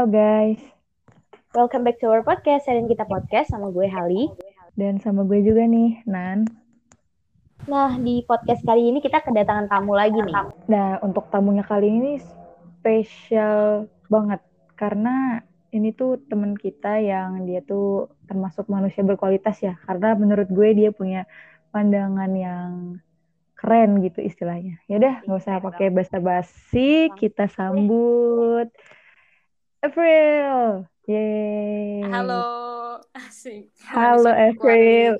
Halo guys, Welcome back to our podcast, Sering Kita Podcast sama gue Hali. dan sama gue juga nih, Nan. Nah, di podcast kali ini kita kedatangan tamu lagi nih. Nah, untuk tamunya kali ini spesial banget karena ini tuh temen kita yang dia tuh termasuk manusia berkualitas ya. Karena menurut gue dia punya pandangan yang keren gitu istilahnya. Yaudah, nggak usah pakai basa-basi, kita sambut April. Yeay. Halo, asik. Halo, April.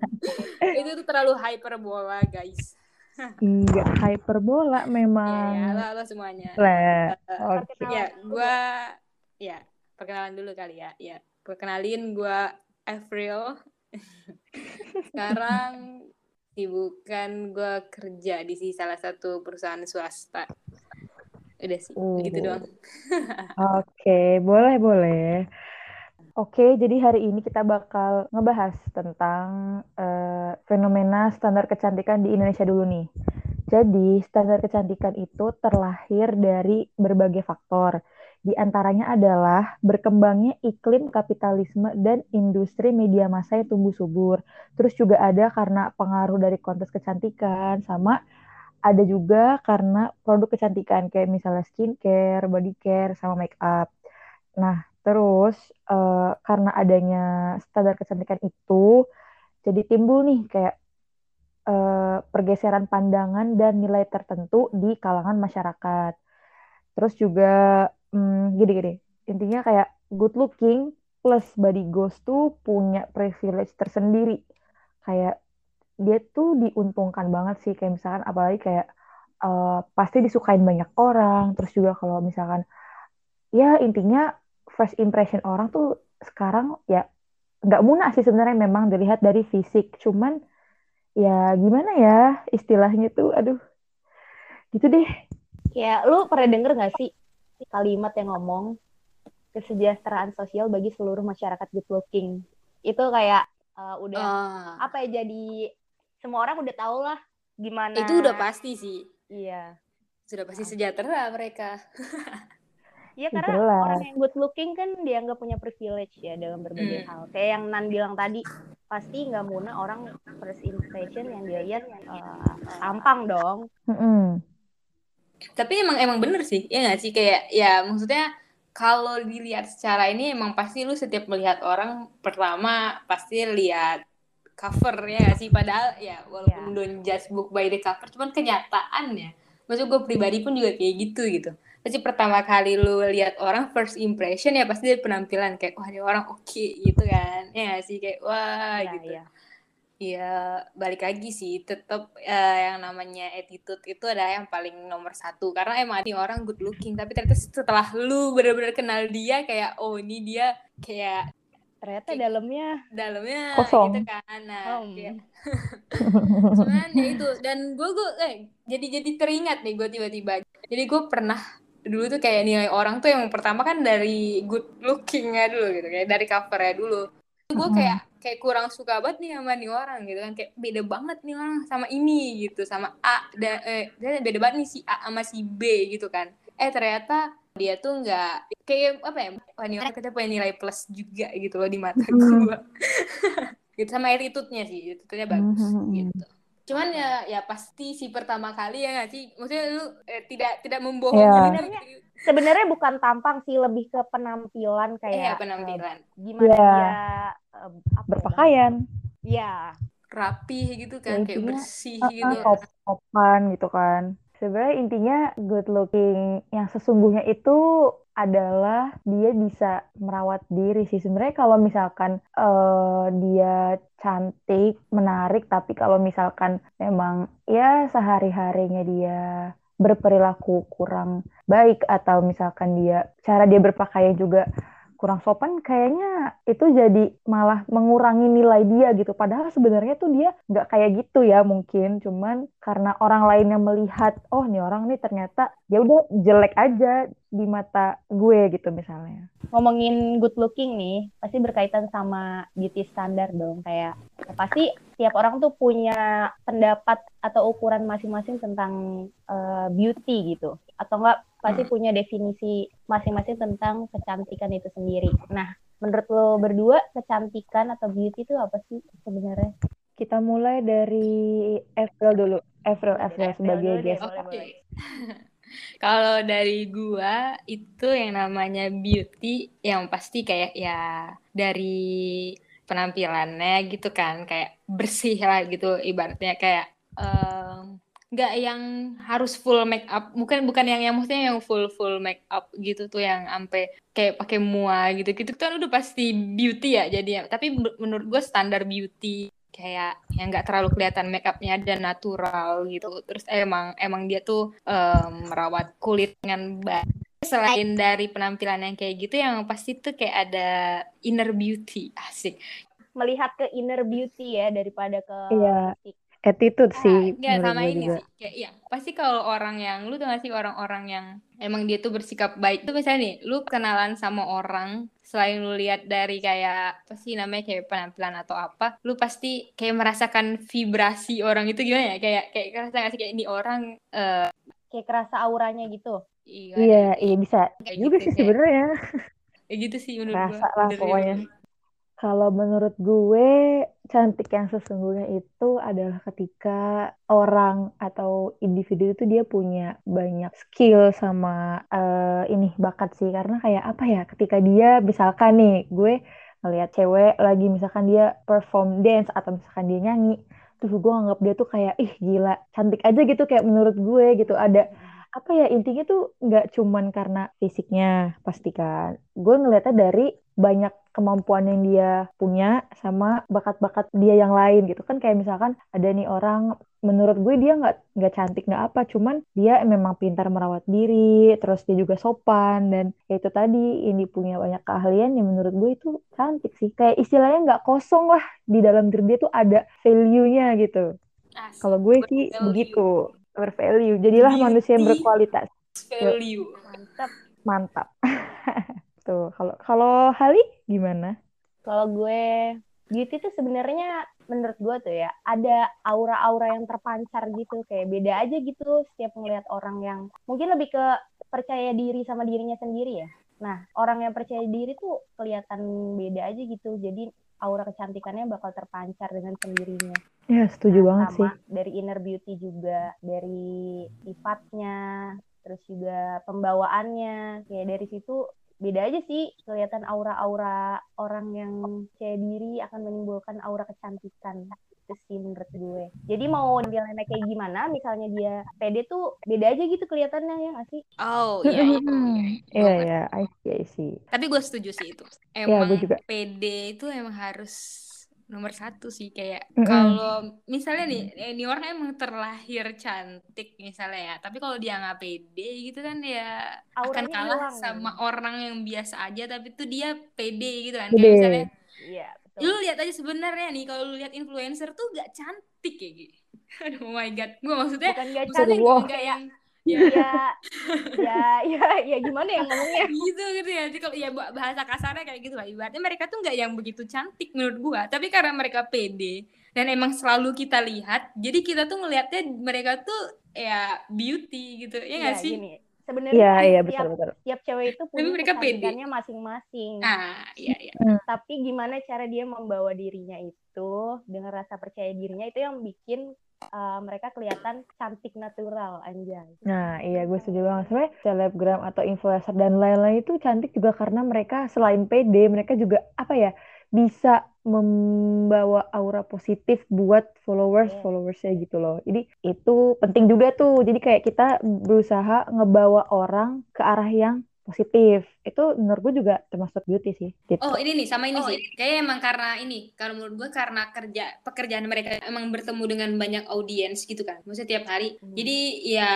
Itu tuh terlalu hyperbola, guys. Enggak hyperbola Ya, memang. ya, halo, halo semuanya. Eh, oke. Ya, gua ya perkenalan dulu kali ya. Ya, perkenalin gua April. Sekarang sibukan gua kerja di salah satu perusahaan swasta. Udah sih, Oh. begitu doang. Oke, boleh, boleh. Oke, jadi hari ini kita bakal ngebahas tentang eh, fenomena standar kecantikan di Indonesia dulu nih. Jadi, standar kecantikan itu terlahir dari berbagai faktor. Di antaranya adalah berkembangnya iklim kapitalisme dan industri media massa yang tumbuh subur. Terus juga ada karena pengaruh dari kontes kecantikan, sama ada juga karena produk kecantikan kayak misalnya skincare, body care, sama make up. Nah, terus eh, karena adanya standar kecantikan itu, jadi timbul nih kayak eh, pergeseran pandangan dan nilai tertentu di kalangan masyarakat. Terus juga hmm, gini-gini, intinya kayak good looking plus body goals tuh punya privilege tersendiri. Kayak dia tuh diuntungkan banget sih, kayak misalkan apalagi kayak eh, pasti disukain banyak orang. Terus juga kalau misalkan ya intinya first impression orang tuh sekarang ya nggak munah sih sebenarnya memang dilihat dari fisik cuman ya gimana ya istilahnya tuh aduh gitu deh Ya, lu pernah denger gak sih kalimat yang ngomong kesejahteraan sosial bagi seluruh masyarakat good looking? Itu kayak eh, udah Ah, apa ya jadi semua orang udah tau lah gimana. itu udah pasti sih. Iya. Sudah pasti sejahtera mereka. Iya karena Jelas. orang yang good looking kan dianggap punya privilege ya dalam berbagai Hmm. hal. Kayak yang Nan bilang tadi, pasti nggak munah orang first impression yang dia lihat eh, tampang dong. Mm-mm. Tapi emang emang bener sih, ya nggak sih kayak ya maksudnya kalau dilihat secara ini emang pasti lu setiap melihat orang pertama pasti lihat cover ya sih? Padahal ya walaupun don't judge book by the cover cuman kenyataannya maksud gue pribadi pun juga kayak gitu gitu. Pasti pertama kali lu lihat orang first impression ya pasti dari penampilan kayak wah dia orang oke gitu kan. Ya sih? Kayak wah Iya, gitu. iya. Iya, balik lagi sih, tetap eh, yang namanya attitude itu adalah yang paling nomor satu. Karena emang ini orang good looking, tapi ternyata setelah lu bener-bener kenal dia, kayak oh ini dia kayak Ternyata dalamnya dalamnya Kosong. gitu kan. Nah, Hmm. kayak cuman ya itu dan gue gue eh, jadi jadi teringat nih gue tiba-tiba. Jadi gue pernah dulu tuh kayak nilai orang tuh yang pertama kan dari good lookingnya dulu gitu, kayak dari covernya dulu. Gue kayak kayak kurang suka banget nih sama nih orang gitu kan kayak beda banget nih orang sama ini gitu sama A dan eh dan beda banget nih si A sama si B gitu kan eh ternyata dia tuh nggak kayak apa ya wah nih orang kita punya nilai plus juga gitu loh di mata Hmm. gue gitu sama attitude-nya sih attitude-nya bagus Mhm. gitu cuman ya ya pasti si pertama kali ya nggak sih maksudnya lu eh, tidak tidak Iya. membohongi Sebenarnya sebenarnya bukan tampang sih lebih ke penampilan eh, kayak ya penampilan eh, gimana Iya. dia eh, apa ya, berpakaian Iya. rapih gitu kan Ya, kayak bersih uh-uh, gitu top- topan gitu kan sebenarnya intinya good looking yang sesungguhnya itu adalah dia bisa merawat diri sih. Sebenarnya kalau misalkan eh, dia cantik menarik tapi kalau misalkan memang ya sehari-harinya dia berperilaku kurang baik atau misalkan dia cara dia berpakaian juga kurang sopan kayaknya itu jadi malah mengurangi nilai dia gitu. Padahal sebenarnya tuh dia nggak kayak gitu ya mungkin. Cuman karena orang lainnya melihat oh nih orang nih ternyata ya udah jelek aja di mata gue gitu misalnya. Ngomongin good looking nih, pasti berkaitan sama beauty standar dong. Kayak ya pasti tiap orang tuh punya pendapat atau ukuran masing-masing tentang uh, beauty gitu. Atau enggak pasti punya definisi masing-masing tentang kecantikan itu sendiri. Nah, menurut lo berdua kecantikan atau beauty itu apa sih sebenarnya? Kita mulai dari April dulu. April, April sebagai guest. Oke. Okay. Kalau dari gua itu yang namanya beauty yang pasti kayak ya dari penampilannya gitu kan kayak bersih lah gitu ibaratnya kayak nggak um, yang harus full make up bukan bukan yang yang maksudnya yang full full make up gitu tuh yang ampe kayak pakai mua gitu gitu kan udah pasti beauty ya jadi tapi menurut gue standar beauty kayak yang nggak terlalu kelihatan make upnya dan natural gitu. Terus emang emang dia tuh um, merawat kulit dengan baik. Selain dari penampilan yang kayak gitu yang pasti tuh kayak ada inner beauty. Asik. Melihat ke inner beauty ya daripada ke iya. attitude ah, sih ya sama ini juga. sih. Kayak iya pasti kalau orang yang lu tuh gak sih orang-orang yang emang dia tuh bersikap baik. Tuh misalnya nih lu kenalan sama orang selain lu lihat dari kayak apa sih namanya kayak penampilan atau apa lu pasti kayak merasakan vibrasi orang itu gimana ya? Kayak kayak kerasa gak sih? Kayak ini orang uh, kayak kerasa auranya gitu. Iya iya, iya bisa kayak juga gitu, sih sebenarnya. kayak gitu sih menurut Rasa lah pokoknya kalau menurut gue, cantik yang sesungguhnya itu adalah ketika orang atau individu itu dia punya banyak skill sama uh, ini bakat sih. Karena kayak apa ya, ketika dia misalkan nih, gue ngeliat cewek lagi misalkan dia perform dance atau misalkan dia nyanyi, terus gue anggap dia tuh kayak ih gila cantik aja gitu kayak menurut gue gitu ada apa ya intinya tuh nggak cuman karena fisiknya pastikan gue ngeliatnya dari banyak kemampuan yang dia punya sama bakat-bakat dia yang lain gitu. Kan kayak misalkan ada nih orang menurut gue dia nggak nggak cantik nggak apa. Cuman dia memang pintar merawat diri terus dia juga sopan dan ya itu tadi ini punya banyak keahlian yang menurut gue itu cantik sih. Kayak istilahnya nggak kosong lah. Di dalam diri dia tuh ada value-nya gitu. Kalau gue sih begitu. Bervalue jadilah Beauty manusia yang berkualitas. value. Mantap. Mantap Tuh, kalau kalau Hali gimana? Kalau gue beauty itu sebenarnya menurut gue tuh ya ada aura-aura yang terpancar gitu kayak beda aja gitu setiap ngelihat orang yang mungkin lebih ke percaya diri sama dirinya sendiri ya. Nah, orang yang percaya diri tuh kelihatan beda aja gitu. Jadi aura kecantikannya bakal terpancar dengan sendirinya. Ya, setuju nah, banget sama sih. Dari inner beauty juga, dari sifatnya, terus juga pembawaannya. Kayak dari situ beda aja sih kelihatan aura-aura orang yang percaya diri akan menimbulkan aura kecantikan. Itu sih menurut gue. Jadi mau nilainya kayak gimana misalnya dia pede tuh beda aja gitu kelihatannya ya nggak sih? Oh iya iya. Iya iya I see I see. Tapi gue setuju sih itu. Iya, emang ya, gue juga. pede itu emang harus nomor satu sih kayak mm -hmm. kalau misalnya nih ini orang emang terlahir cantik misalnya ya tapi kalau dia nggak pede gitu kan ya Auranya akan kalah hilang. sama orang yang biasa aja tapi tuh dia pede gitu kan kayak misalnya yeah, betul. lu lihat aja sebenarnya nih kalau lu lihat influencer tuh gak cantik kayak gitu aduh oh my god gue maksudnya bukan gak cantik yang ya ya. Ya ya gimana ya ngomongnya? Gitu gitu ya. Jadi kalau ya bahasa kasarnya kayak gitu lah. Ibaratnya mereka tuh nggak yang begitu cantik menurut gua. Tapi karena mereka pede dan emang selalu kita lihat jadi kita tuh ngelihatnya mereka tuh ya beauty gitu. Ya nggak ya, sih? gini sebenarnya ya, ya, betul, betul. tiap cewek itu punya mereka masing-masing. Ah, iya, iya. Hmm. Tapi gimana cara dia membawa dirinya itu dengan rasa percaya dirinya itu yang bikin uh, mereka kelihatan cantik natural anjay. Nah iya gue setuju banget sebenarnya selebgram atau influencer dan lain-lain itu cantik juga karena mereka selain pede mereka juga apa ya bisa membawa aura positif buat followers yeah. followersnya gitu loh. Jadi itu penting juga tuh. Jadi kayak kita berusaha ngebawa orang ke arah yang positif itu menurut gue juga termasuk beauty sih gitu. Oh ini nih sama ini oh, sih kayaknya emang karena ini kalau menurut gue karena kerja pekerjaan mereka emang bertemu dengan banyak audiens gitu kan maksudnya tiap hari hmm. jadi ya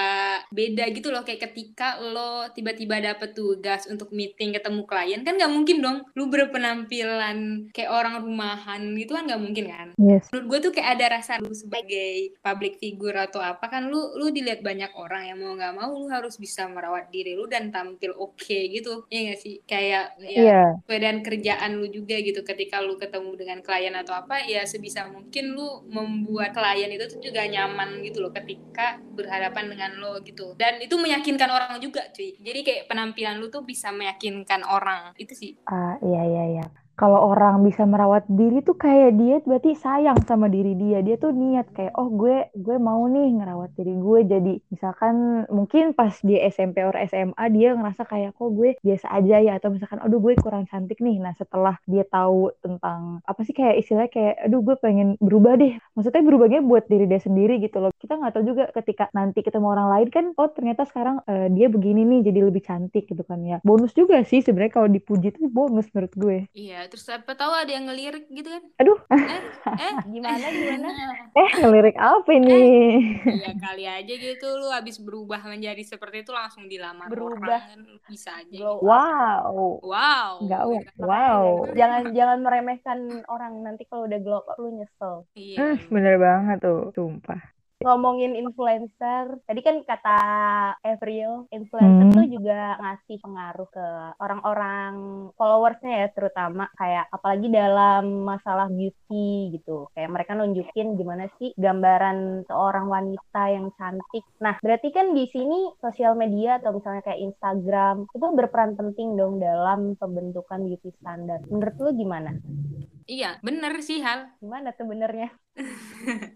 beda gitu loh kayak ketika lo tiba-tiba dapet tugas untuk meeting ketemu klien kan nggak mungkin dong lu berpenampilan kayak orang rumahan gitu kan nggak mungkin kan yes. menurut gue tuh kayak ada rasa lu sebagai public figure atau apa kan lu lu dilihat banyak orang yang mau nggak mau lu harus bisa merawat diri lu dan tampil oke okay gitu. Ya gak sih? Kayak ya yeah. kerjaan lu juga gitu. Ketika lu ketemu dengan klien atau apa ya sebisa mungkin lu membuat klien itu tuh juga nyaman gitu loh ketika berhadapan dengan lo gitu. Dan itu meyakinkan orang juga cuy. Jadi kayak penampilan lu tuh bisa meyakinkan orang. Itu sih. Ah uh, iya iya iya kalau orang bisa merawat diri tuh kayak dia berarti sayang sama diri dia. Dia tuh niat kayak oh gue gue mau nih ngerawat diri gue. Jadi misalkan mungkin pas dia SMP atau SMA dia ngerasa kayak kok gue biasa aja ya? Atau misalkan aduh gue kurang cantik nih. Nah setelah dia tahu tentang apa sih kayak istilahnya kayak aduh gue pengen berubah deh. Maksudnya berubahnya buat diri dia sendiri gitu loh. Kita nggak tahu juga ketika nanti ketemu orang lain kan oh ternyata sekarang uh, dia begini nih jadi lebih cantik gitu kan ya. Bonus juga sih sebenarnya kalau dipuji itu bonus menurut gue. Iya terus apa tahu ada yang ngelirik gitu kan? Aduh. Eh, eh gimana gimana? Eh ngelirik apa ini? Eh, ya kali aja gitu. Lu habis berubah menjadi seperti itu langsung dilamar berubah. orang, kan. Bisa aja gitu. wow. Wow. Enggak, wow. jangan jangan meremehkan orang. Nanti kalau udah glow up lu nyesel. Iya. Hmm, bener banget tuh. Sumpah ngomongin influencer, tadi kan kata Avril, influencer hmm. tuh juga ngasih pengaruh ke orang-orang followersnya ya terutama kayak apalagi dalam masalah beauty gitu. Kayak mereka nunjukin gimana sih gambaran seorang wanita yang cantik. Nah, berarti kan di sini sosial media atau misalnya kayak Instagram itu berperan penting dong dalam pembentukan beauty standar. Menurut lu gimana? Iya, bener sih Hal. Gimana tuh benernya?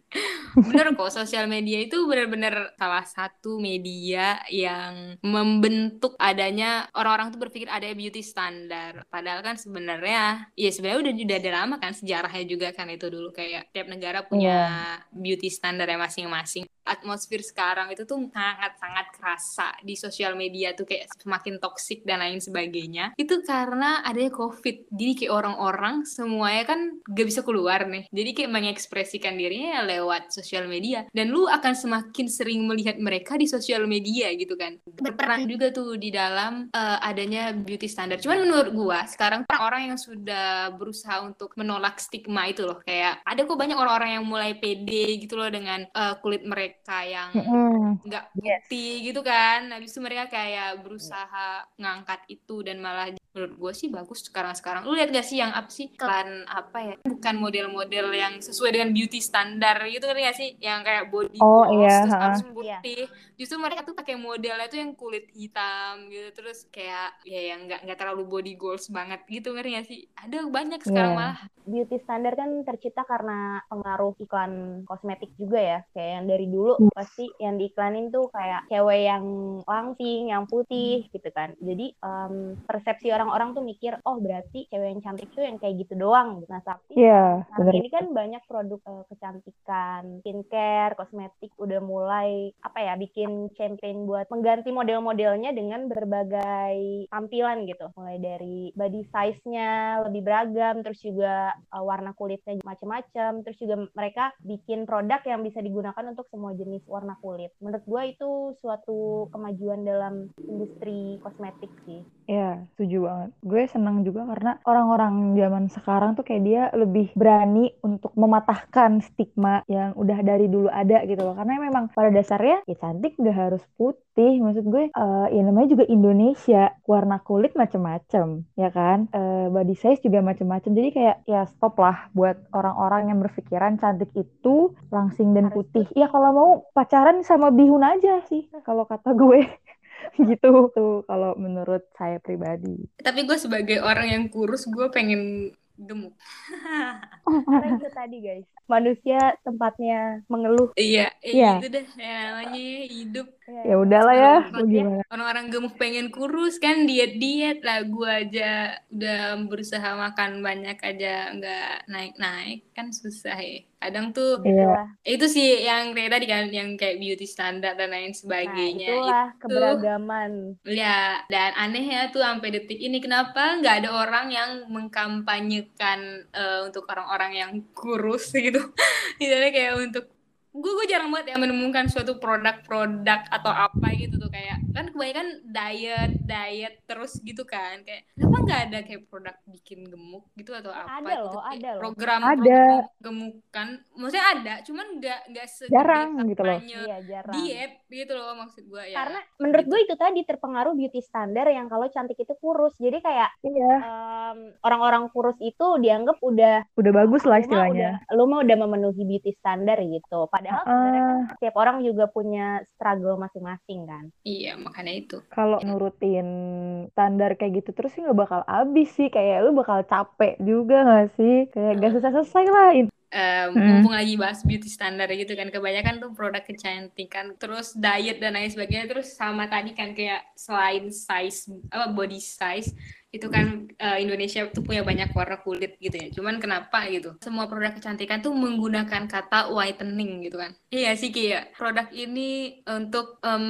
bener kok, sosial media itu bener-bener salah satu media yang membentuk adanya orang-orang tuh berpikir ada beauty standar. Padahal kan sebenarnya, ya sebenarnya udah udah ada lama kan sejarahnya juga kan itu dulu. Kayak tiap negara punya yeah. beauty standar masing-masing. Atmosfer sekarang itu tuh sangat-sangat kerasa di sosial media tuh kayak semakin toksik dan lain sebagainya. Itu karena adanya covid. Jadi kayak orang-orang semuanya kan gak bisa keluar nih. Jadi kayak mengekspresikan dirinya lewat sosial media. Dan lu akan semakin sering melihat mereka di sosial media gitu kan. Berperan juga tuh di dalam uh, adanya beauty standard. Cuman menurut gua sekarang orang yang sudah berusaha untuk menolak stigma itu loh. Kayak ada kok banyak orang-orang yang mulai pede gitu loh dengan uh, kulit mereka yang nggak mm -hmm. putih yes. gitu kan. Habis itu mereka kayak berusaha ngangkat itu dan malah menurut gue sih bagus sekarang sekarang. Lu lihat gak sih yang apa sih? Klan apa ya? Bukan model-model yang sesuai dengan beauty standar gitu kan ya sih? Yang kayak body oh, gloss iya, terus harus putih. Yeah. justru mereka tuh pakai modelnya tuh yang kulit hitam gitu terus kayak ya yang nggak nggak terlalu body goals banget gitu ngerti gak sih? Ada banyak sekarang yeah. malah. Beauty standar kan tercipta karena pengaruh iklan kosmetik juga ya. Kayak yang dari dulu hmm. pasti yang diiklanin tuh kayak cewek yang langsing yang putih hmm. gitu kan. Jadi um, persepsi orang-orang tuh mikir oh berarti cewek yang cantik tuh yang kayak gitu doang. Nah tapi yeah, nah, ini kan banyak produk uh, kecantikan skincare kosmetik udah mulai apa ya bikin campaign buat mengganti model-modelnya dengan berbagai tampilan gitu. Mulai dari body size-nya lebih beragam terus juga uh, warna kulitnya macam-macam terus juga mereka bikin produk yang bisa digunakan untuk semua jenis warna kulit. Menurut gue itu suatu kemajuan dalam industri kosmetik sih. Ya setuju banget. Gue senang juga karena orang-orang zaman sekarang tuh kayak dia lebih berani untuk mematahkan stigma yang udah dari dulu ada gitu loh. Karena memang pada dasarnya ya cantik gak harus putih. Maksud gue uh, ya namanya juga Indonesia, warna kulit macem-macem ya kan. Uh, body size juga macem-macem. Jadi kayak ya stop lah buat orang-orang yang berpikiran cantik itu langsing dan putih. Ya kalau mau pacaran sama bihun aja sih kalau kata gue. gitu tuh kalau menurut saya pribadi. Tapi gue sebagai orang yang kurus gue pengen gemuk. Karena itu tadi guys, manusia tempatnya mengeluh. Iya, iya. itu deh ya, namanya hidup hidup ya udahlah ya gimana orang-orang gemuk pengen kurus kan diet-diet lah gue aja udah berusaha makan banyak aja nggak naik-naik kan susah ya kadang tuh. Itulah. itu sih yang kayak tadi kan yang kayak beauty standar dan lain Nah, sebagainya itulah keberagaman. Ya, dan anehnya tuh sampai detik ini kenapa nggak ada orang yang mengkampanyekan eh, untuk orang-orang yang kurus gitu. Misalnya kayak untuk gue gue jarang banget ya menemukan suatu produk-produk atau apa gitu tuh kayak kan kebanyakan diet diet terus gitu kan kayak kenapa nggak ada kayak produk bikin gemuk gitu atau apa Ada gitu loh, ada loh. program Ada. gemukan maksudnya ada cuman nggak nggak Jarang gitu loh. Iya, jarang. diet gitu loh maksud gue ya Karena menurut gitu. gue itu tadi terpengaruh beauty standar yang kalau cantik itu kurus. Jadi kayak iya em, orang-orang kurus itu dianggap udah udah bagus lah lu mah istilahnya udah, lu mah udah memenuhi beauty standar gitu. Padahal sebenarnya kan setiap orang juga punya struggle masing-masing kan. iya makanya itu. Kalau nurutin standar kayak gitu terus sih nggak bakal habis sih. Kayak lu bakal capek juga gak sih? Kayak gak selesai selesai lah. Eh, Hmm. mumpung lagi bahas beauty standar gitu kan kebanyakan tuh produk kecantikan terus diet dan lain sebagainya terus sama tadi kan kayak selain size apa body size itu kan eh, Indonesia tuh punya banyak warna kulit gitu ya cuman kenapa gitu semua produk kecantikan tuh menggunakan kata whitening gitu kan iya sih kayak produk ini untuk em,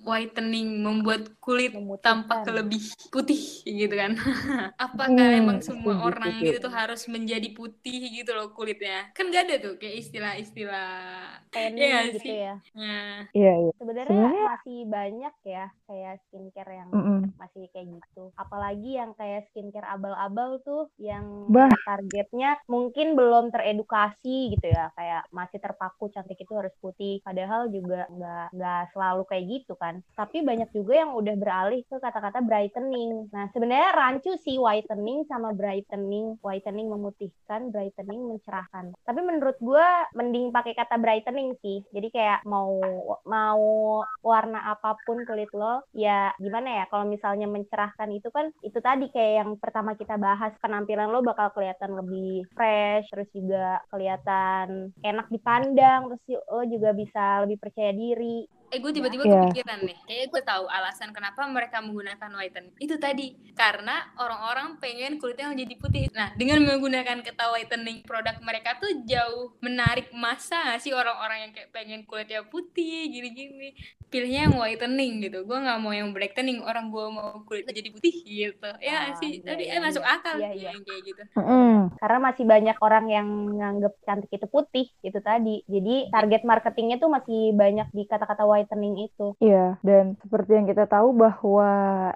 whitening membuat kulit Memutihkan. tampak lebih putih gitu kan apakah Hmm, emang semua setuju, orang setuju. gitu tuh harus menjadi putih gitu loh kulitnya kan gak ada tuh kayak istilah-istilah Iya gitu sih? ya. nah iya iya Sebenarnya Sebenarnya- masih banyak ya kayak skincare yang Mm-mm. masih kayak gitu. Apalagi yang kayak skincare abal-abal tuh yang Bah. targetnya mungkin belum teredukasi gitu ya. Kayak masih terpaku cantik itu harus putih. Padahal juga nggak nggak selalu kayak gitu kan. Tapi banyak juga yang udah beralih ke kata-kata brightening. Nah sebenarnya rancu sih whitening sama brightening. Whitening memutihkan, brightening mencerahkan. Tapi menurut gua mending pakai kata brightening sih. Jadi kayak mau mau warna apa pun kulit lo, ya gimana ya? Kalau misalnya mencerahkan itu kan itu tadi kayak yang pertama kita bahas penampilan lo bakal kelihatan lebih fresh, terus juga kelihatan enak dipandang, terus lo juga bisa lebih percaya diri. Eh gue tiba-tiba Iya. kepikiran nih. Kayak gue tahu alasan kenapa mereka menggunakan whitening. Itu tadi karena orang-orang pengen kulitnya menjadi putih. Nah dengan menggunakan kata whitening produk mereka tuh jauh menarik masa nggak sih orang-orang yang kayak pengen kulitnya putih gini-gini? Pilihnya yang whitening gitu. Gue nggak mau yang brightening. Orang gue mau kulitnya jadi putih gitu. Ya Ah, sih? iya, tapi iya, eh, masuk iya. akal Iya, sih iya. yang kayak gitu. Mm-mm. Karena masih banyak orang yang nganggep cantik itu putih, itu tadi. Jadi target marketingnya tuh masih banyak di kata-kata whitening itu. Iya, dan seperti yang kita tahu bahwa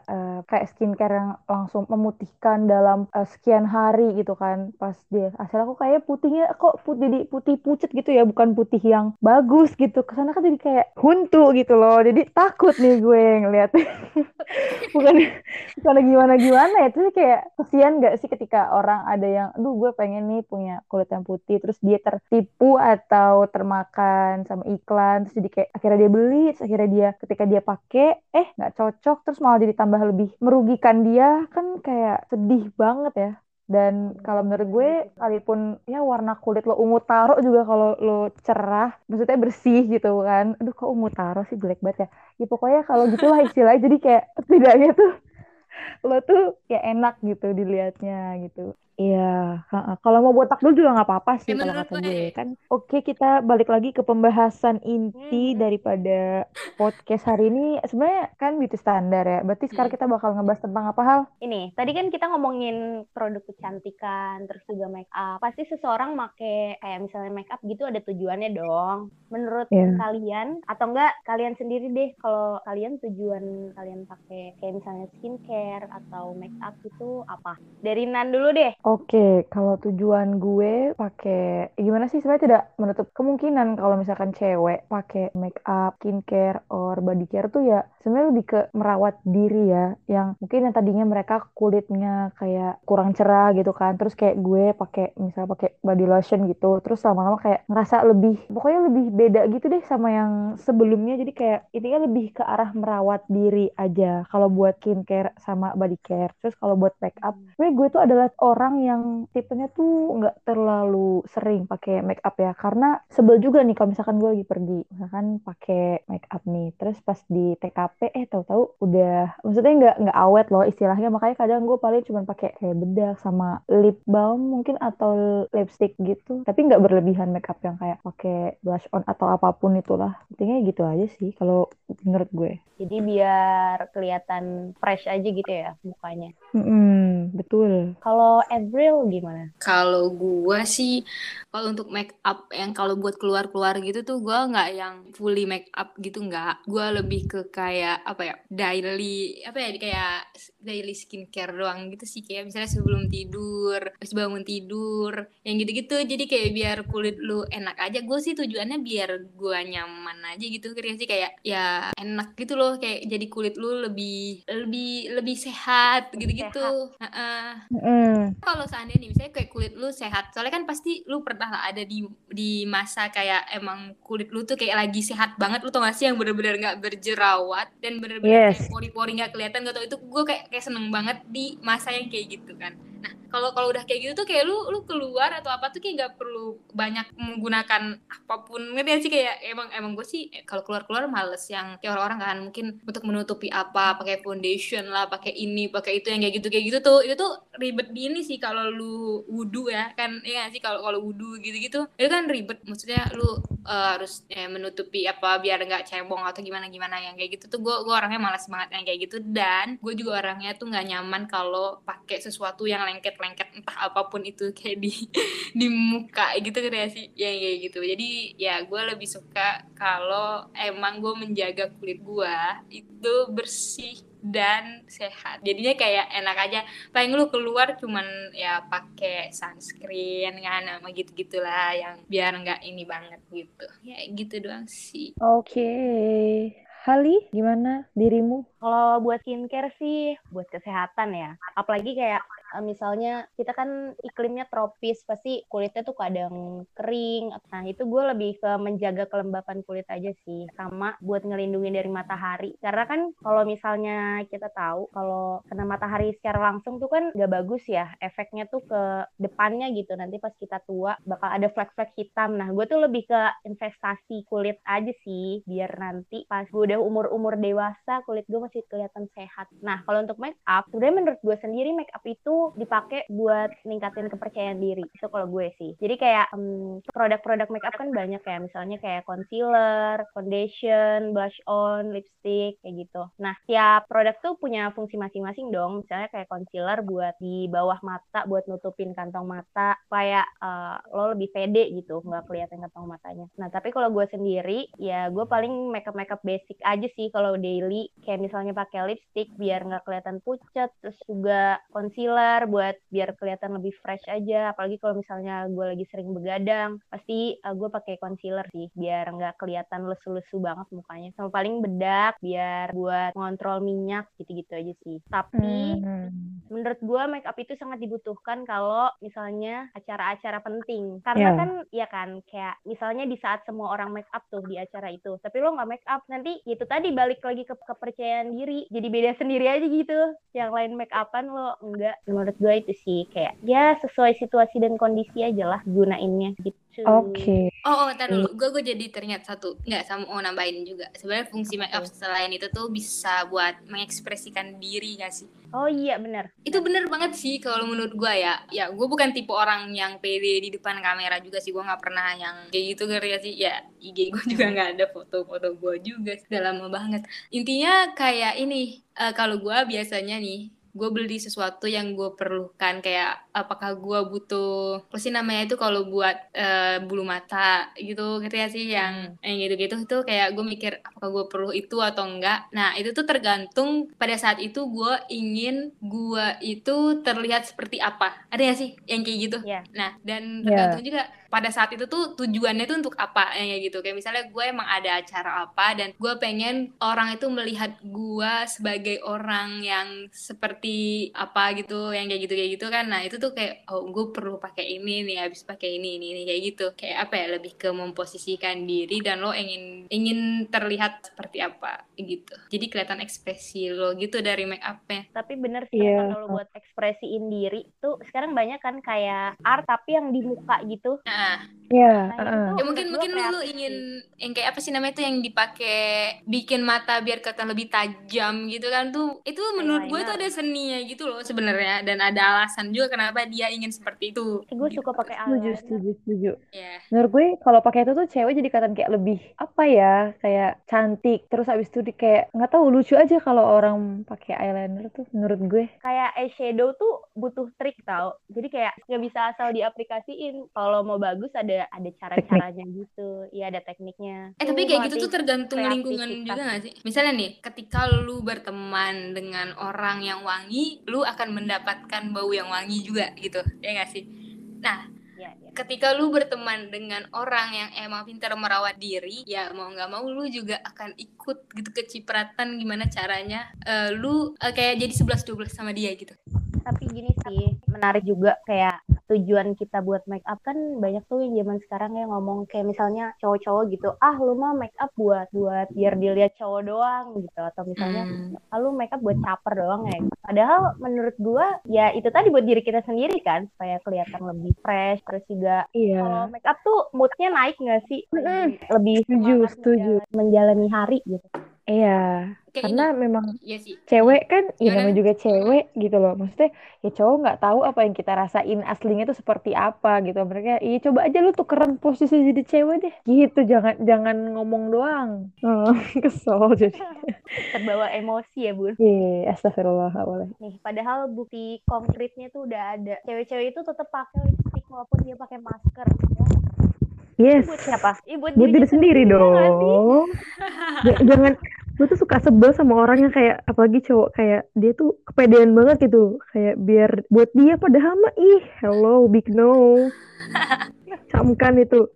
eh, kayak skincare yang langsung memutihkan dalam eh, sekian hari gitu kan, pas dia hasil aku kayak putihnya kok putih jadi putih pucet gitu ya, bukan putih yang bagus gitu. Ke sana kan jadi kayak huntu gitu loh, jadi takut nih gue ngeliat. bukan bukan gimana gimana ya, terus kayak kesian gak sih ketika orang ada yang, aduh gue pengen nih punya kulit yang putih, terus dia tertipu atau termakan sama iklan, terus jadi kayak akhirnya dia beli, terus akhirnya dia ketika dia pakai, eh nggak cocok, terus malah jadi tambah lebih merugikan dia, kan kayak sedih banget ya. Dan kalau menurut gue, sekalipun ya warna kulit lo ungu taro juga kalau lo cerah, maksudnya bersih gitu kan. Aduh kok ungu taro sih jelek banget ya. Ya pokoknya kalau gitulah istilahnya, jadi kayak setidaknya tuh lo tuh ya enak gitu dilihatnya gitu. Iya, kalau mau botak dulu juga nggak apa-apa sih Ya, kalau kata gue. kan. Oke, kita balik lagi ke pembahasan inti Hmm. daripada podcast hari ini. Sebenarnya kan beauty standar ya. Berarti sekarang Hmm. kita bakal ngebahas tentang apa hal? Ini, tadi kan kita ngomongin produk kecantikan, terus juga make up. Pasti seseorang make kayak misalnya make up gitu ada tujuannya dong. Menurut Iya. kalian atau enggak kalian sendiri deh kalau kalian tujuan kalian pakai kayak misalnya skincare atau make up itu apa? Dari Nan dulu deh. Oke, kalau tujuan gue pakai gimana sih sebenarnya tidak menutup kemungkinan kalau misalkan cewek pakai make up, skincare, or body care tuh ya sebenarnya lebih ke merawat diri ya. Yang mungkin yang tadinya mereka kulitnya kayak kurang cerah gitu kan, terus kayak gue pakai misalnya pakai body lotion gitu, terus lama-lama kayak ngerasa lebih pokoknya lebih beda gitu deh sama yang sebelumnya. Jadi kayak intinya lebih ke arah merawat diri aja kalau buat skincare sama body care. Terus kalau buat make up, sebenarnya gue tuh adalah orang orang yang tipenya tuh nggak terlalu sering pakai make up ya. Karena sebel juga nih kalau misalkan gue lagi pergi. Misalkan pakai make up nih. Terus pas di TKP eh tahu-tahu udah maksudnya nggak nggak awet loh istilahnya. Makanya kadang gue paling cuma pakai kayak bedak sama lip balm mungkin atau lipstick gitu. Tapi nggak berlebihan make up yang kayak pakai blush on atau apa pun itulah. Intinya gitu aja sih kalau menurut gue. Jadi biar kelihatan fresh aja gitu ya mukanya. Mm-mm, betul Kalau Avril gimana? Kalau gua sih, kalau untuk make up yang kalau buat keluar-keluar gitu tuh gua nggak yang fully make up gitu nggak. Gua lebih ke kayak apa ya daily apa ya kayak daily skincare doang gitu sih kayak misalnya sebelum tidur, terus bangun tidur, yang gitu-gitu. Jadi kayak biar kulit lu enak aja. Gue sih tujuannya biar gua nyaman aja gitu kira sih kayak ya enak gitu loh kayak jadi kulit lu lebih lebih lebih sehat gitu-gitu. Heeh Mm-mm. kalau seandainya nih misalnya kayak kulit lu sehat soalnya kan pasti lu pernah lah ada di di masa kayak emang kulit lu tuh kayak lagi sehat banget lu tau gak sih yang bener-bener nggak berjerawat dan bener-bener Yes. pori-pori nggak kelihatan gak tau itu gue kayak kayak seneng banget di masa yang kayak gitu kan nah kalau kalau udah kayak gitu tuh kayak lu lu keluar atau apa tuh kayak nggak perlu banyak menggunakan apa pun. Ngerti sih? Kayak emang emang gue sih eh, kalau keluar keluar males yang kayak orang-orang kan mungkin untuk menutupi apa pakai foundation lah pakai ini pakai itu yang kayak gitu kayak gitu tuh itu tuh ribet di ini sih kalau lu wudhu ya. Kan gak sih? Kalau kalau wudhu gitu-gitu itu kan ribet. Maksudnya lu eh, harus eh, menutupi apa biar nggak cebong atau gimana gimana yang kayak gitu tuh gue orangnya malas banget yang kayak gitu. Dan gue juga orangnya tuh nggak nyaman kalau pakai sesuatu yang lengket-lengket entah apa pun itu kayak di di muka gitu ya sih? Ya kayak gitu. Jadi ya gue lebih suka kalau emang gue menjaga kulit gue itu bersih dan sehat jadinya kayak enak aja paling lu keluar cuman ya pakai sunscreen kan sama gitu gitulah yang biar nggak ini banget gitu ya gitu doang sih Oke. Hali, gimana dirimu? Kalau buat skincare sih buat kesehatan ya. Apalagi kayak misalnya kita kan iklimnya tropis, pasti kulitnya tuh kadang kering. Nah, itu gue lebih ke menjaga kelembapan kulit aja sih. Sama buat ngelindungin dari matahari. Karena kan kalau misalnya kita tahu kalau kena matahari secara langsung tuh kan gak bagus ya. Efeknya tuh ke depannya gitu. Nanti pas kita tua bakal ada flek-flek hitam. Nah, gue tuh lebih ke investasi kulit aja sih. Biar nanti pas gue udah umur-umur dewasa, kulit gue masih kelihatan sehat. Nah, kalau untuk make up, sebenarnya menurut gue sendiri make up itu dipakai buat ningkatin kepercayaan diri. Itu kalau gue sih. Jadi kayak em, produk-produk make up kan banyak ya, misalnya kayak concealer, foundation, blush on, lipstick, kayak gitu. Nah, tiap produk tuh punya fungsi masing-masing dong. Misalnya kayak concealer buat di bawah mata, buat nutupin kantong mata, supaya eh, lo lebih pede gitu, nggak kelihatan kantong matanya. Nah, tapi kalau gue sendiri, ya gue paling makeup-makeup basic aja sih kalau daily. Kayak misalnya pakai lipstick biar nggak kelihatan pucat, terus juga concealer buat biar kelihatan lebih fresh aja. Apalagi kalau misalnya gue lagi sering begadang, pasti uh, gue pakai concealer sih biar nggak kelihatan lesu-lesu banget mukanya. Sama paling bedak biar buat ngontrol minyak gitu-gitu aja sih. Tapi Hmm. Menurut gue make up itu sangat dibutuhkan kalau misalnya acara-acara penting. Karena Iya. kan ya kan kayak misalnya di saat semua orang make up tuh di acara itu. Tapi lo nggak make up nanti itu tadi balik lagi ke kepercayaan diri. Jadi beda sendiri aja gitu. Yang lain make upan lo enggak menurut gue itu sih kayak ya sesuai situasi dan kondisi aja lah gunainnya gitu Oke. Oh, oh, tar dulu. Gue gue jadi teringat satu. Nggak, sama mau nambahin juga. Sebenarnya fungsi make up selain itu tuh bisa buat mengekspresikan diri gak sih? oh iya benar Itu bener banget sih kalau menurut gue ya. Ya, gue bukan tipe orang yang pede di depan kamera juga sih. Gue nggak pernah yang kayak gitu ngerti gak sih. Ya, IG gue juga nggak ada foto-foto gue juga. Udah lama banget. Intinya kayak ini. eh, kalau gue biasanya nih, gue beli sesuatu yang gue perlukan kayak apakah gue butuh apa sih namanya itu kalau buat eh, bulu mata gitu gitu ya sih? Yang yang gitu-gitu itu kayak gue mikir apakah gue perlu itu atau enggak. Nah itu tuh tergantung pada saat itu gue ingin gue itu terlihat seperti apa. Ada ya sih yang kayak gitu? Iya. nah dan Iya. tergantung juga pada saat itu tuh tujuannya tuh untuk apa kayak gitu. Kayak misalnya gue emang ada acara apa dan gue pengen orang itu melihat gue sebagai orang yang seperti apa gitu yang kayak gitu kayak gitu kan. Nah itu tuh kayak oh gue perlu pakai ini nih habis pakai ini ini ini kayak gitu. Kayak apa ya lebih ke memposisikan diri dan lo ingin ingin terlihat seperti apa gitu jadi kelihatan ekspresi lo gitu dari make upnya Tapi bener sih Iya. kalau buat ekspresiin diri tuh sekarang banyak kan kayak art tapi yang di muka gitu. nah Iya, Nah, heeh. tuh ya mungkin mungkin kreatif ingin yang kayak apa sih namanya itu yang dipakai bikin mata biar kelihatan lebih tajam gitu kan tuh itu menurut gue tuh ada seninya gitu loh sebenarnya dan ada alasan juga kenapa dia ingin seperti itu gue gitu. suka pakai Setuju, setuju, setuju. ya Menurut gue kalau pakai itu tuh cewek jadi kelihatan kayak lebih apa ya, kayak cantik. Terus abis itu di kayak nggak tahu lucu aja kalau orang pakai eyeliner tuh menurut gue. Kayak eyeshadow tuh butuh trik tau. Jadi kayak nggak bisa asal diaplikasiin. Kalau mau bagus ada ada cara-caranya gitu. Iya ada tekniknya. Eh tapi kayak gitu tuh tergantung lingkungan juga gak sih? Misalnya nih, ketika lu berteman dengan orang yang wangi, lu akan mendapatkan bau yang wangi juga gitu, ya gak sih? Nah. Ketika lu berteman dengan orang yang emang pintar merawat diri, ya mau nggak mau lu juga akan ikut gitu kecipratan gimana caranya eh, lu eh, kayak jadi 11-12 sama dia gitu. Gini sih, menarik juga kayak tujuan kita buat make up kan banyak tuh yang zaman sekarang yang ngomong kayak misalnya cowok-cowok gitu, ah lu mah make up buat buat biar dilihat cowok doang gitu atau misalnya Hmm. ah, lu make up buat caper doang ya. Padahal menurut gua ya itu tadi buat diri kita sendiri kan supaya kelihatan lebih fresh terus juga Iya. kalau make up tuh moodnya naik nggak sih? Lebih, lebih Setuju, setuju. menjalani hari gitu. Iya. Kayak Karena memang ini, iya sih. cewek kan ya Gimana? namanya juga cewek gitu loh maksudnya ya cowok nggak tahu apa yang kita rasain aslinya tuh seperti apa gitu mereka iya coba aja lu tukeran posisi jadi cewek deh gitu jangan jangan ngomong doang oh, kesel jadi Terbawa emosi ya bun. Iya, astagfirullah nggak boleh. Nih, padahal bukti konkretnya tuh udah ada. Cewek-cewek itu tetap pakai lipstick walaupun dia pakai masker. Ya. Yes, Itu buat siapa? Buat, buat diri dirinya sendiri ya dong. Ja- jangan, gue tuh suka sebel sama orang yang kayak, apalagi cowok kayak dia tuh kepedean banget gitu, kayak biar buat dia padahal mah ih, hello big no, camkan itu,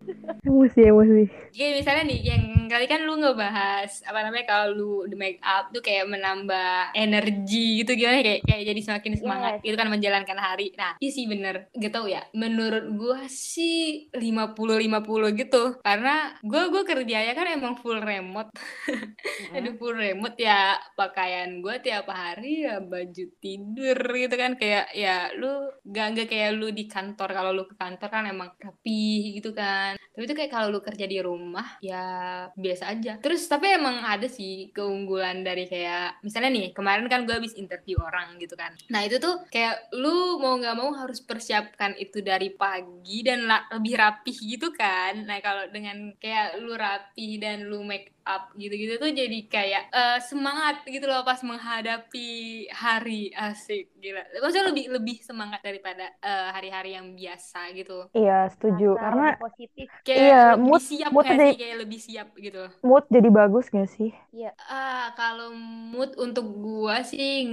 emosi emosi. Kayak misalnya nih, yang kali kan lu ngebahas apa namanya kalau lu di make up tuh kayak menambah energi gitu gimana kayak kayak jadi semakin semangat Yes. gitu kan menjalankan hari. Nah, iya sih bener. Gak tau ya. Menurut gua sih 50-50 gitu. Karena gua gua kerjanya kan emang full remote. Aduh full remote ya pakaian gua tiap hari ya baju tidur gitu kan kayak ya lu gak gak kayak lu di kantor kalau lu ke kantor kan emang rapi gitu kan. Tapi itu kayak kalau lu kerja di rumah ya biasa aja. Terus tapi emang ada sih keunggulan dari kayak misalnya nih kemarin kan gue habis interview orang gitu kan. Nah itu tuh kayak lu mau nggak mau harus persiapkan itu dari pagi dan lebih rapih gitu kan. Nah kalau dengan kayak lu rapih dan lu make up gitu-gitu tuh jadi kayak eh, semangat gitu loh pas menghadapi hari asik gila maksudnya lebih lebih semangat daripada eh, hari-hari yang biasa gitu Iya, setuju. Rasa Karena positif. kayak Iya, lebih mood- siap mood jadi- sih kayak lebih siap gitu mood jadi bagus gak sih? Iya. ah kalau mood untuk gua sih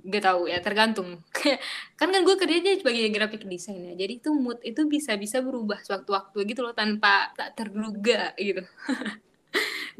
nggak tahu ya tergantung kan kan gua kerjanya sebagai graphic design ya jadi tuh mood itu bisa-bisa berubah sewaktu-waktu gitu loh tanpa tak terduga gitu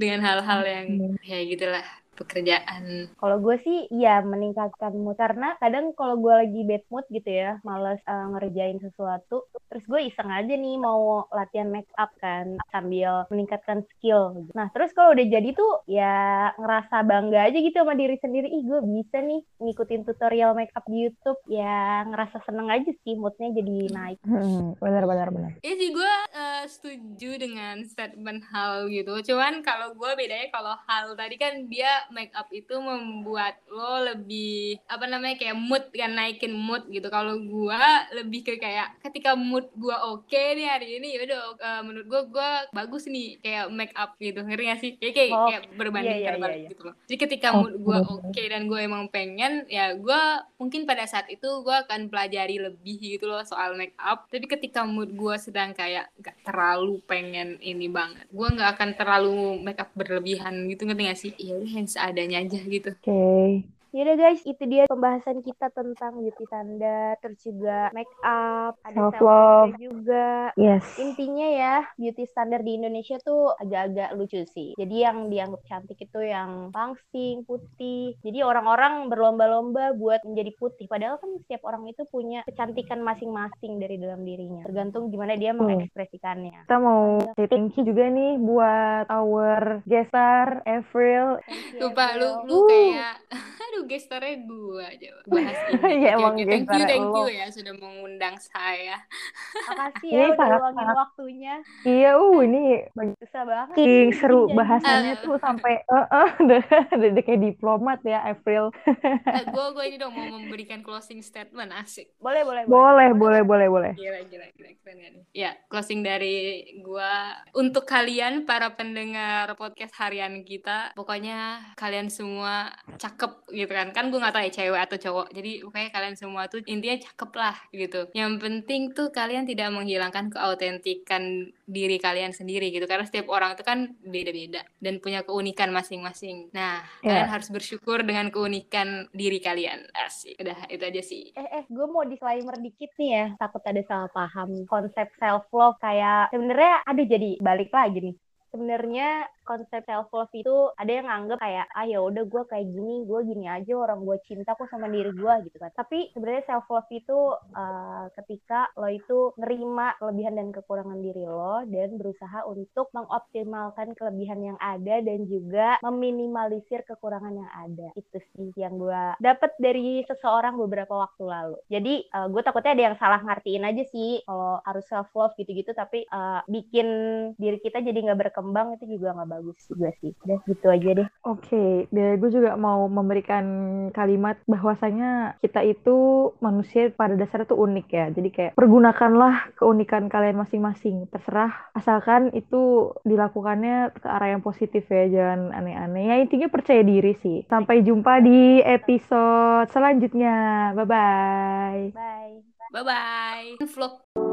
dengan hal-hal yang ya gitulah pekerjaan Kalau gue sih ya meningkatkan mood karena kadang kalau gue lagi bad mood gitu ya, males eh, ngerjain sesuatu, terus gue iseng aja nih mau latihan make up kan sambil meningkatkan skill. Nah terus kalau udah jadi tuh ya ngerasa bangga aja gitu sama diri sendiri, ih gue bisa nih ngikutin tutorial make up di YouTube, ya ngerasa seneng aja sih moodnya jadi naik. Hmm, benar benar benar. Iya sih gue eh, setuju dengan statement hal gitu. Cuman kalau gue bedanya kalau hal tadi kan dia make up itu membuat lo lebih apa namanya kayak mood kan naikin mood gitu. Kalau gue lebih ke kayak ketika mood gue oke nih hari ini yaudah eh, menurut gue gue bagus nih kayak make up gitu. Ngerti gak sih? Kayak kayak, Oh, kayak berbanding iya, iya, terbalik iya, gitu loh. Jadi ketika Oh, mood gue benar-benar. oke dan gue emang pengen ya gue mungkin pada saat itu gue akan pelajari lebih gitu loh soal make up tapi ketika mood gue sedang kayak gak terlalu pengen ini banget gue nggak akan terlalu make up berlebihan gitu ngerti gak sih iya udah yang seadanya aja gitu Oke. Yaudah guys, itu dia pembahasan kita tentang beauty standar, terus juga make up, ada Self love. juga. Yes. Intinya ya, beauty standar di Indonesia tuh agak-agak lucu sih. Jadi yang dianggap cantik itu yang pangsing, putih. Jadi orang-orang berlomba-lomba buat menjadi putih. Padahal kan setiap orang itu punya kecantikan masing-masing dari dalam dirinya. Tergantung gimana dia Hmm. mengekspresikannya. Kita mau say thank you juga nih buat our guest star you, Lupa lu lu kayak aduh gestarnya gua aja bahas ini. Iya, Oke, emang oke, thank you thank you ya sudah mengundang saya. Makasih Ini ya udah sangat- luangin sangat- waktunya. Iya, uh ini Susah banget. saking seru bahasannya Eh. tuh sampai eh eh udah udah kayak diplomat ya April. Eh, gua gua ini dong mau memberikan closing statement asik. Boleh, boleh, Boleh, boleh, boleh, boleh. Gila, gila, gila, keren ya. Ya, closing dari gua untuk kalian para pendengar podcast harian kita, pokoknya kalian semua cakep gitu kan. Kan gue nggak tahu ya cewek atau cowok. Jadi pokoknya kalian semua tuh intinya cakep lah gitu. Yang penting tuh kalian tidak menghilangkan keautentikan diri kalian sendiri gitu. Karena setiap orang itu kan beda-beda dan punya keunikan masing-masing. Nah, Ya. kalian harus bersyukur dengan keunikan diri kalian. Asik. Udah, itu aja sih. Eh, eh, gue mau disclaimer dikit nih ya. Takut ada salah paham. Konsep self-love kayak sebenarnya, aduh jadi balik lagi nih. Sebenarnya konsep self love itu ada yang nganggep kayak ah ya udah gue kayak gini, gue gini aja orang gue cinta kok sama diri gue gitu kan. Tapi sebenarnya self love itu uh, ketika lo itu nerima kelebihan dan kekurangan diri lo dan berusaha untuk mengoptimalkan kelebihan yang ada dan juga meminimalisir kekurangan yang ada. Itu sih yang gue dapat dari seseorang beberapa waktu lalu. Jadi uh, gue takutnya ada yang salah ngertiin aja sih kalau harus self love gitu-gitu tapi uh, bikin diri kita jadi nggak berkembang itu juga nggak juga sih. Udah gitu aja deh. Oke, dan gue juga mau memberikan kalimat bahwasanya kita itu manusia pada dasarnya tuh unik ya. Jadi kayak pergunakanlah keunikan kalian masing-masing. Terserah asalkan itu dilakukannya ke arah yang positif ya, jangan aneh-aneh. Ya intinya percaya diri sih. Sampai jumpa di episode selanjutnya. Bye-bye. Bye. Bye bye. Vlog